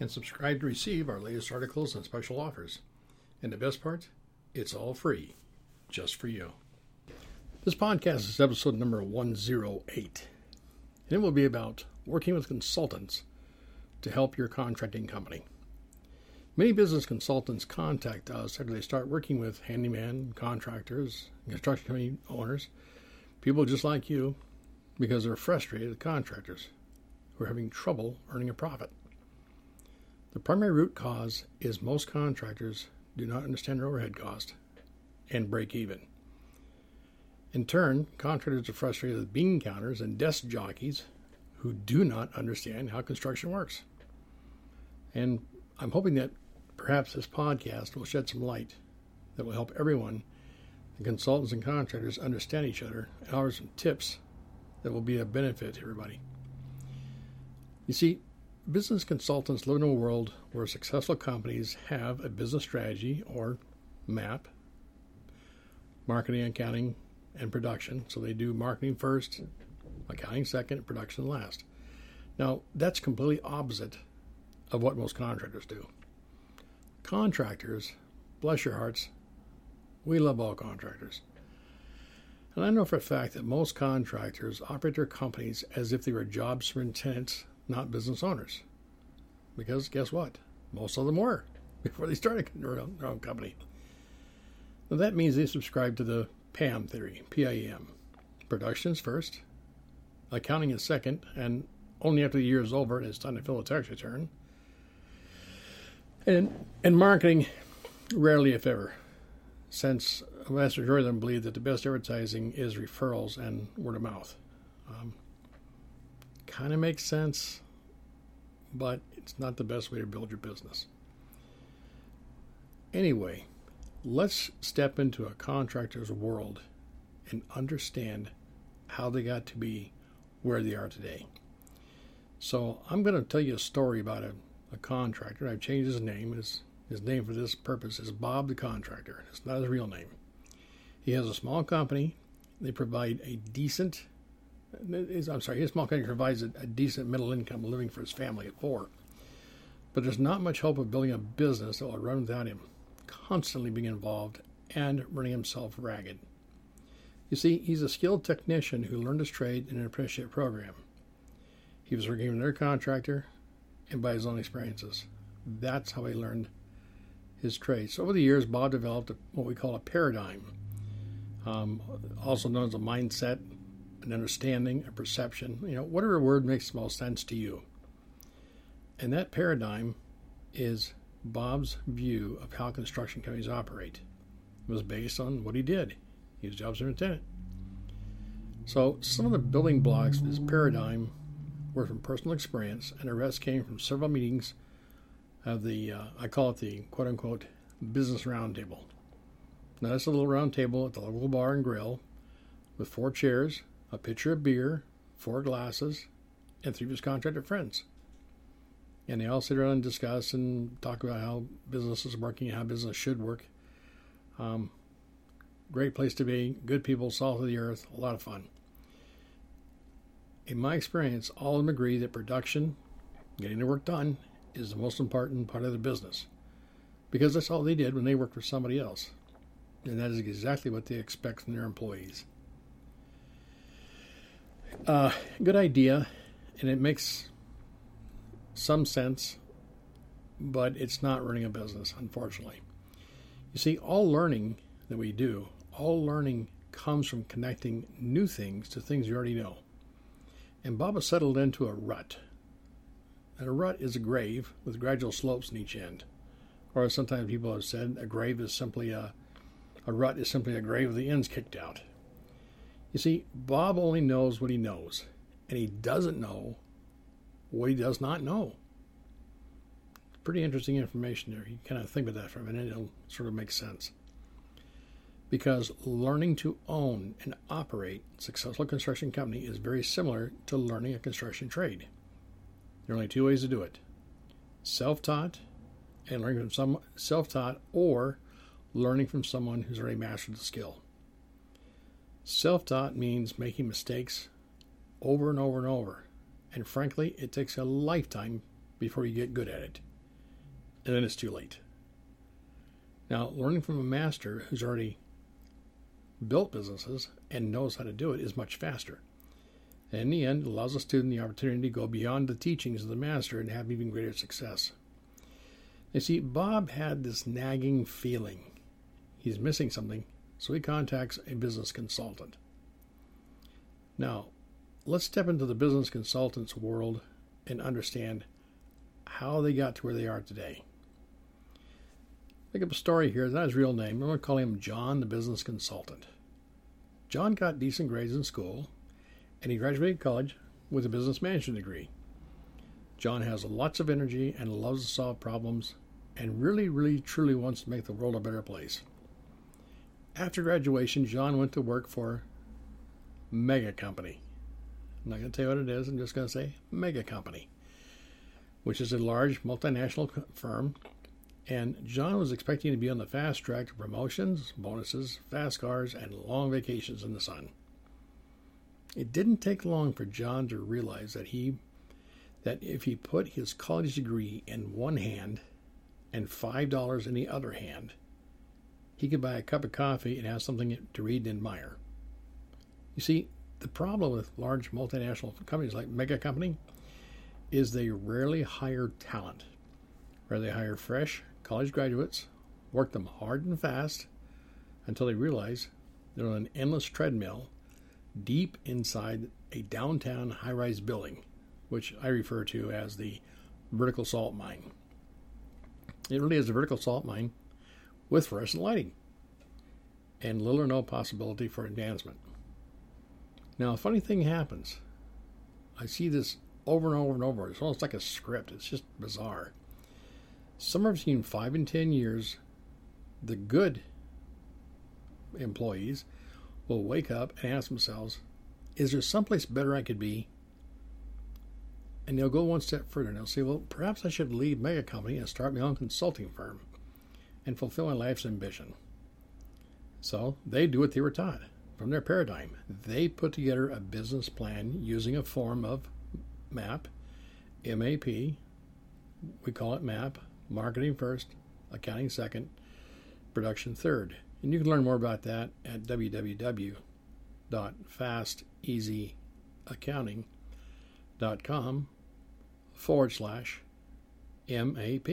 and subscribe to receive our latest articles and special offers. And the best part, it's all free, just for you. This podcast is episode number 108, and it will be about working with consultants to help your contracting company. Many business consultants contact us after they start working with handyman, contractors, construction company owners, people just like you, because they're frustrated with contractors who are having trouble earning a profit. The primary root cause is most contractors do not understand their overhead cost and break even. In turn, contractors are frustrated with bean counters and desk jockeys who do not understand how construction works. And I'm hoping that perhaps this podcast will shed some light that will help everyone, the consultants and contractors, understand each other and offer some tips that will be a benefit to everybody. You see, business consultants live in a world where successful companies have a business strategy or map, marketing, accounting, and production. So they do marketing first, accounting second, production last. Now, that's completely opposite of what most contractors do. Contractors, bless your hearts, we love all contractors. And I know for a fact that most contractors operate their companies as if they were job superintendents not business owners. Because guess what? Most of them were before they started their own, their own company. Now that means they subscribe to the PAM theory, P-I-E-M. Production's first, accounting is second, and only after the year is over and it's time to fill a tax return. And and marketing, rarely if ever, since a vast majority of them believe that the best advertising is referrals and word of mouth. Um, kind of makes sense, but it's not the best way to build your business. Anyway, let's step into a contractor's world and understand how they got to be where they are today. So, I'm going to tell you a story about a, a contractor. I've changed his name. His, his name for this purpose is Bob the Contractor. It's not his real name. He has a small company. They provide a decent I'm sorry, his small company provides a, a decent middle income living for his family at four. But there's not much hope of building a business that will run without him constantly being involved and running himself ragged. You see, he's a skilled technician who learned his trade in an apprenticeship program. He was working with another contractor and by his own experiences. That's how he learned his trade. So over the years, Bob developed what we call a paradigm, um, also known as a mindset an understanding, a perception, you know, whatever word makes the most sense to you. And that paradigm is Bob's view of how construction companies operate. It was based on what he did. He was job superintendent. So some of the building blocks of this paradigm were from personal experience, and the rest came from several meetings of the, uh, I call it the quote unquote business roundtable. Now, that's a little round table at the local bar and grill with four chairs, a pitcher of beer, four glasses, and three of his contractor friends. And they all sit around and discuss and talk about how business is working, how business should work. Um, great place to be, good people, salt of the earth, a lot of fun. In my experience, all of them agree that production, getting the work done, is the most important part of the business. Because that's all they did when they worked for somebody else. And that is exactly what they expect from their employees. Uh, good idea, and it makes some sense, but it's not running a business, unfortunately. You see, all learning that we do, all learning comes from connecting new things to things you already know. And Baba settled into a rut. And a rut is a grave with gradual slopes in each end. Or as sometimes people have said, a grave is simply a a rut is simply a grave with the ends kicked out. You see, Bob only knows what he knows, and he doesn't know what he does not know. pretty interesting information there. You kind of think about that for a minute, it'll sort of make sense. Because learning to own and operate a successful construction company is very similar to learning a construction trade. There are only two ways to do it self taught and learning from some self taught or learning from someone who's already mastered the skill. Self taught means making mistakes over and over and over. And frankly, it takes a lifetime before you get good at it. And then it's too late. Now, learning from a master who's already built businesses and knows how to do it is much faster. And in the end, allows a student the opportunity to go beyond the teachings of the master and have even greater success. You see, Bob had this nagging feeling he's missing something, so he contacts a business consultant. Now, let's step into the business consultants world and understand how they got to where they are today. Think up a story here, not his real name. I'm going to call him John the Business Consultant. John got decent grades in school, and he graduated college with a business management degree. John has lots of energy and loves to solve problems and really, really, truly wants to make the world a better place. After graduation, John went to work for Mega Company. I'm not going to tell you what it is, I'm just going to say Mega Company, which is a large multinational firm. And John was expecting to be on the fast track to promotions, bonuses, fast cars, and long vacations in the sun. It didn't take long for John to realize that he that if he put his college degree in one hand and $5 in the other hand, he could buy a cup of coffee and have something to read and admire. You see, the problem with large multinational companies like Mega Company is they rarely hire talent. Or they hire fresh college graduates, work them hard and fast until they realize they're on an endless treadmill deep inside a downtown high rise building, which I refer to as the vertical salt mine. It really is a vertical salt mine with fluorescent lighting and little or no possibility for advancement. Now, a funny thing happens. I see this over and over and over. It's almost like a script. It's just bizarre. Somewhere between five and ten years, the good employees will wake up and ask themselves, Is there someplace better I could be and they'll go one step further and they'll say, well, perhaps I should leave mega company and start my own consulting firm and fulfill my life's ambition. So they do what they were taught from their paradigm. They put together a business plan using a form of MAP, MAP. We call it MAP, marketing first, accounting second, production third. And you can learn more about that at www.fasteasyaccounting.com forward slash MAP.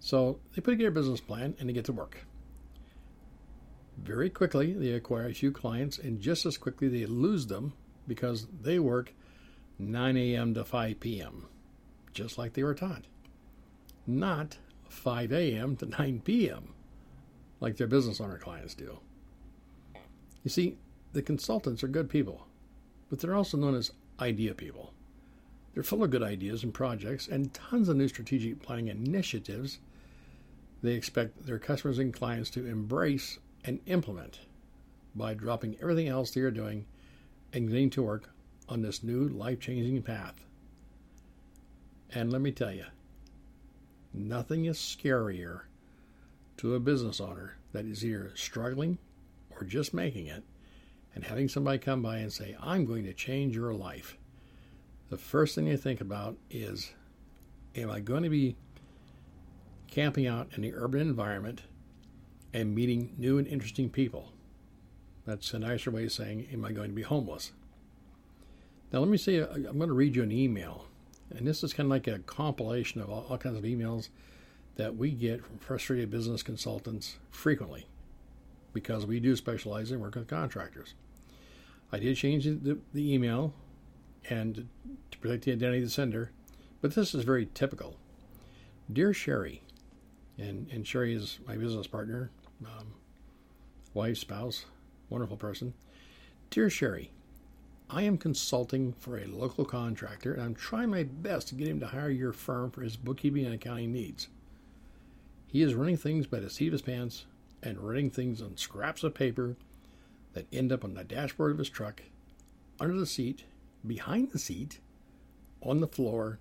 So they put together a business plan and they get to work. Very quickly, they acquire a few clients, and just as quickly, they lose them because they work 9 a.m. to 5 p.m., just like they were taught. Not 5 a.m. to 9 p.m., like their business owner clients do. You see, the consultants are good people, but they're also known as idea people. They're full of good ideas and projects and tons of new strategic planning initiatives they expect their customers and clients to embrace and implement by dropping everything else they are doing and getting to work on this new life changing path. And let me tell you, nothing is scarier to a business owner that is either struggling or just making it and having somebody come by and say, I'm going to change your life the first thing you think about is am I going to be camping out in the urban environment and meeting new and interesting people? That's a nicer way of saying, am I going to be homeless? Now, let me say, uh, I'm going to read you an email. And this is kind of like a compilation of all, all kinds of emails that we get from frustrated business consultants frequently because we do specialize in work with contractors. I did change the, the email and to protect the identity of the sender. But this is very typical. Dear Shari, and, and Shari is my business partner, um, wife, spouse, wonderful person. Dear Shari, I am consulting for a local contractor and I'm trying my best to get him to hire your firm for his bookkeeping and accounting needs. He is running things by the seat of his pants and writing things on scraps of paper that end up on the dashboard of his truck, under the seat, behind the seat, on the floor,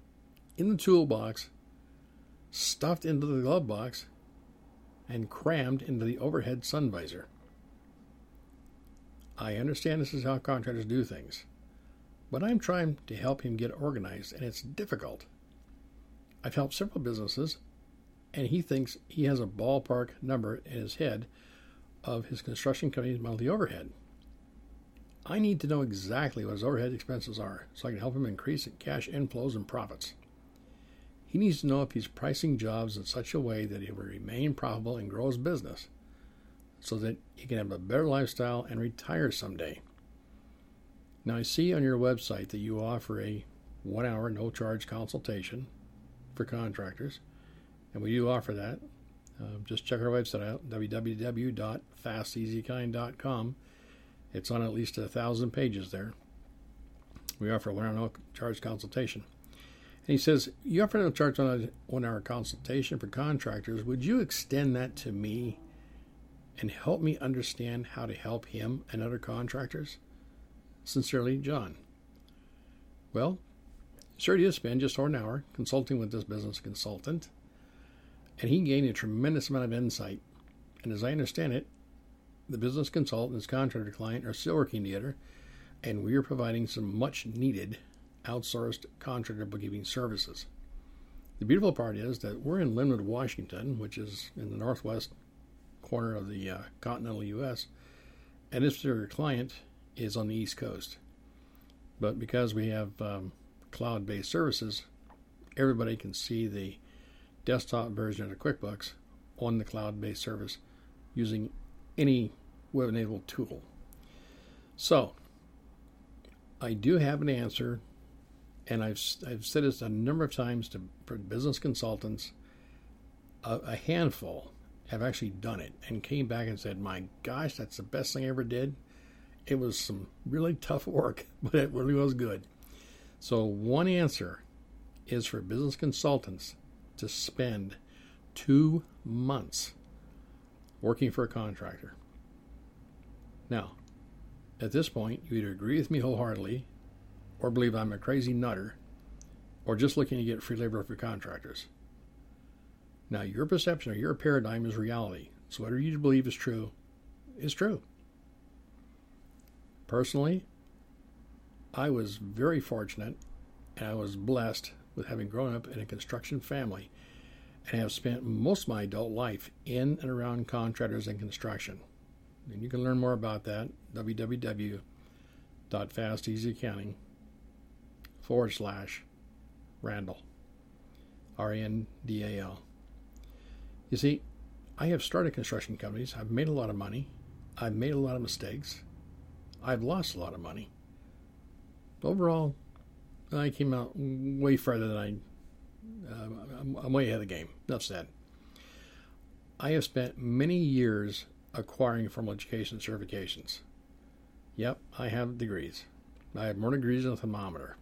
in the toolbox, stuffed into the glove box, and crammed into the overhead sun visor. I understand this is how contractors do things, but I'm trying to help him get organized, and it's difficult. I've helped several businesses, and he thinks he has a ballpark number in his head of his construction company's monthly overhead. I need to know exactly what his overhead expenses are so I can help him increase cash inflows and profits. He needs to know if he's pricing jobs in such a way that he will remain profitable and grow his business so that he can have a better lifestyle and retire someday. Now, I see on your website that you offer a one hour no charge consultation for contractors, and we do offer that. Uh, just check our website out www.fasteasykind.com. It's on at least a thousand pages there. We offer a one hour no charge consultation. He says, You offer no charge on a one hour consultation for contractors. Would you extend that to me and help me understand how to help him and other contractors? Sincerely, John. Well, sure did spend just over an hour consulting with this business consultant, and he gained a tremendous amount of insight. And as I understand it, the business consultant and his contractor client are still working together, and we are providing some much needed outsourced contractor bookkeeping services. The beautiful part is that we're in Lynnwood, Washington, which is in the northwest corner of the uh, continental U.S., and this particular client is on the East Coast. But because we have um, cloud based services, everybody can see the desktop version of QuickBooks on the cloud based service using any web enabled tool. So, I do have an answer, and I've, I've said this a number of times to business consultants. A, a handful have actually done it and came back and said, My gosh, that's the best thing I ever did. It was some really tough work, but it really was good. So, one answer is for business consultants to spend two months working for a contractor. Now, at this point, you either agree with me wholeheartedly, or believe I'm a crazy nutter, or just looking to get free labor for contractors. Now, your perception or your paradigm is reality. So, whatever you believe is true is true. Personally, I was very fortunate and I was blessed with having grown up in a construction family and have spent most of my adult life in and around contractors and construction. And you can learn more about that www.fasteasyaccounting forward slash Randal. R A N D A L. You see, I have started construction companies. I've made a lot of money. I've made a lot of mistakes. I've lost a lot of money. Overall, I came out way further than I. Uh, I'm, I'm way ahead of the game. Enough said. I have spent many years acquiring formal education certifications. Yep, I have degrees. I have more degrees than a thermometer.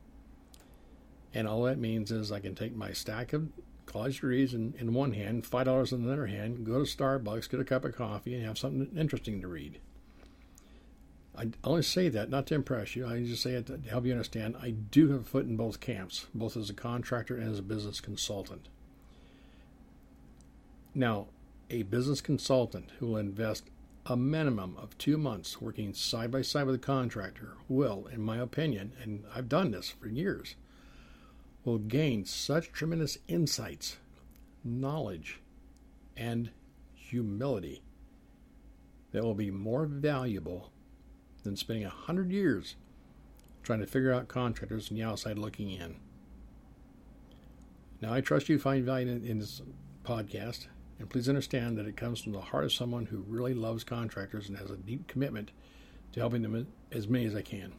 And all that means is I can take my stack of college degrees in, in one hand, five dollars in the other hand, go to Starbucks, get a cup of coffee, and have something interesting to read. I only say that not to impress you. I just say it to help you understand. I do have a foot in both camps, both as a contractor and as a business consultant. Now, a business consultant who will invest a minimum of two months working side by side with a contractor will, in my opinion, and I've done this for years, will gain such tremendous insights, knowledge, and humility that will be more valuable than spending a hundred years trying to figure out contractors from the outside looking in. Now, I trust you find value in, in this podcast, and please understand that it comes from the heart of someone who really loves contractors and has a deep commitment to helping them as many as I can.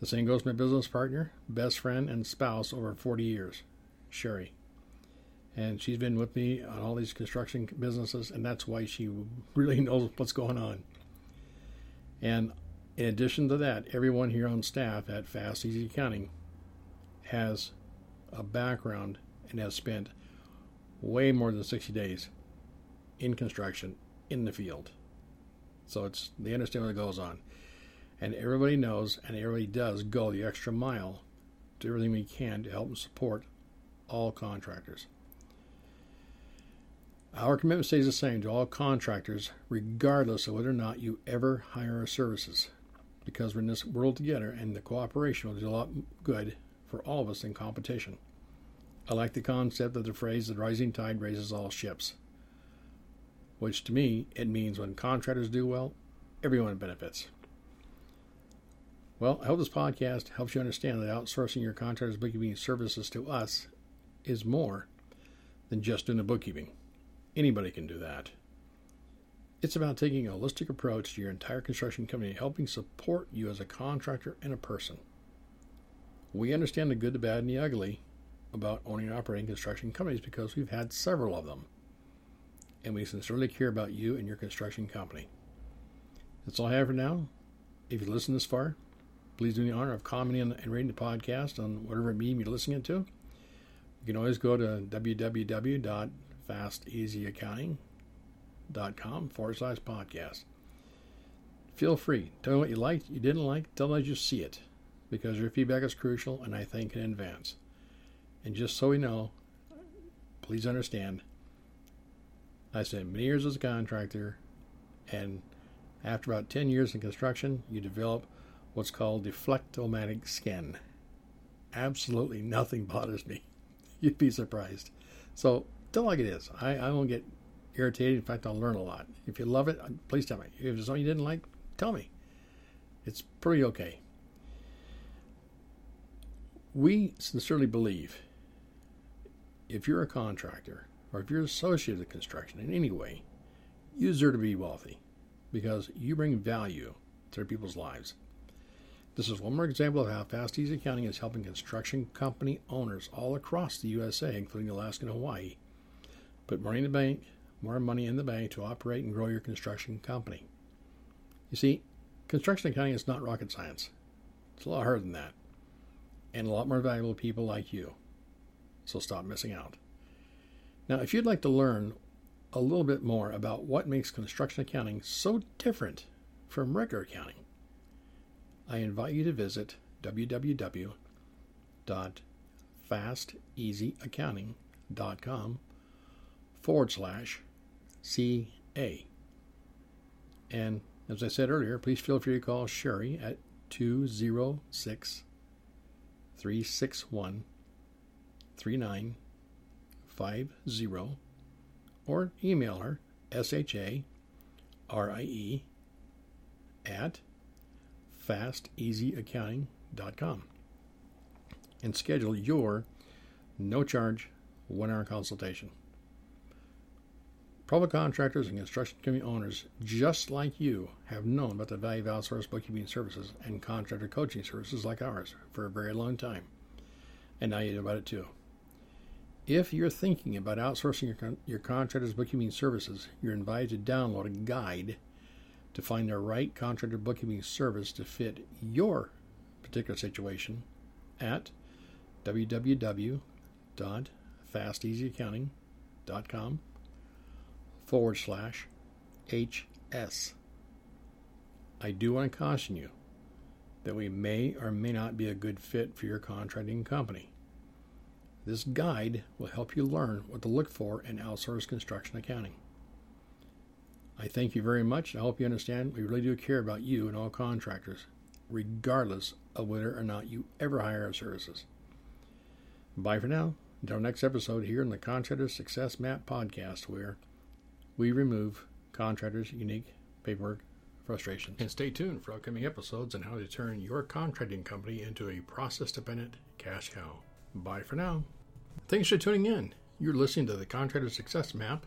The same goes my business partner, best friend, and spouse over 40 years, Shari. And she's been with me on all these construction businesses, and that's why she really knows what's going on. And In addition to that, everyone here on staff at Fast Easy Accounting has a background and has spent way more than 60 days in construction in the field. So it's they understand what goes on. And everybody knows and everybody does go the extra mile do everything we can to help and support all contractors. Our commitment stays the same to all contractors, regardless of whether or not you ever hire our services, because we're in this world together and the cooperation will do a lot good for all of us in competition. I like the concept of the phrase, the rising tide raises all ships, which to me, it means when contractors do well, everyone benefits. Well, I hope this podcast helps you understand that outsourcing your contractor's bookkeeping services to us is more than just doing the bookkeeping. Anybody can do that. It's about taking a holistic approach to your entire construction company, helping support you as a contractor and a person. We understand the good, the bad, and the ugly about owning and operating construction companies because we've had several of them. And we sincerely care about you and your construction company. That's all I have for now. If you listen this far, please do me the honor of commenting and rating the podcast on whatever medium you're listening to. You can always go to www.fasteasyaccounting.com forward slash podcast. Feel free. Tell me what you liked, you didn't like, tell me as you see it, because your feedback is crucial and I thank in advance. And just so we know, please understand, I spent many years as a contractor, and after about 10 years in construction, you develop what's called deflectomatic skin. Absolutely nothing bothers me. You'd be surprised. So tell like it is. I, I won't get irritated. In fact, I'll learn a lot. If you love it, uh, please tell me. If there's something you didn't like, tell me. It's pretty okay. We sincerely believe if you're a contractor or if you're associated with construction in any way, you deserve to be wealthy because you bring value to people's lives. This is one more example of how Fast Easy Accounting is helping construction company owners all across the USA, including Alaska and Hawaii, put money in the bank, more money in the bank to operate and grow your construction company. You see, construction accounting is not rocket science. It's a lot harder than that, and a lot more valuable to people like you. So stop missing out. Now, if you'd like to learn a little bit more about what makes construction accounting so different from regular accounting, I invite you to visit www.fasteasyaccounting.com forward slash CA. And as I said earlier, please feel free to call Shari at 206 361 3950 or email her S H A R I E at fasteasyaccounting.com and schedule your no charge one hour consultation. Public contractors and construction company owners just like you have known about the value of outsourced bookkeeping services and contractor coaching services like ours for a very long time. And now you know about it too. If you're thinking about outsourcing your, con- your contractor's bookkeeping services, you're invited to download a guide to find the right contractor bookkeeping service to fit your particular situation at www.fasteasyaccounting.com forward slash HS. I do want to caution you that we may or may not be a good fit for your contracting company. This guide will help you learn what to look for in outsourced construction accounting. I thank you very much. I hope you understand we really do care about you and all contractors, regardless of whether or not you ever hire our services. Bye for now. Until next episode here in the Contractor Success Map podcast, where we remove contractors' unique paperwork frustrations. And stay tuned for upcoming episodes on how to turn your contracting company into a process dependent cash cow. Bye for now. Thanks for tuning in. You're listening to the Contractor Success Map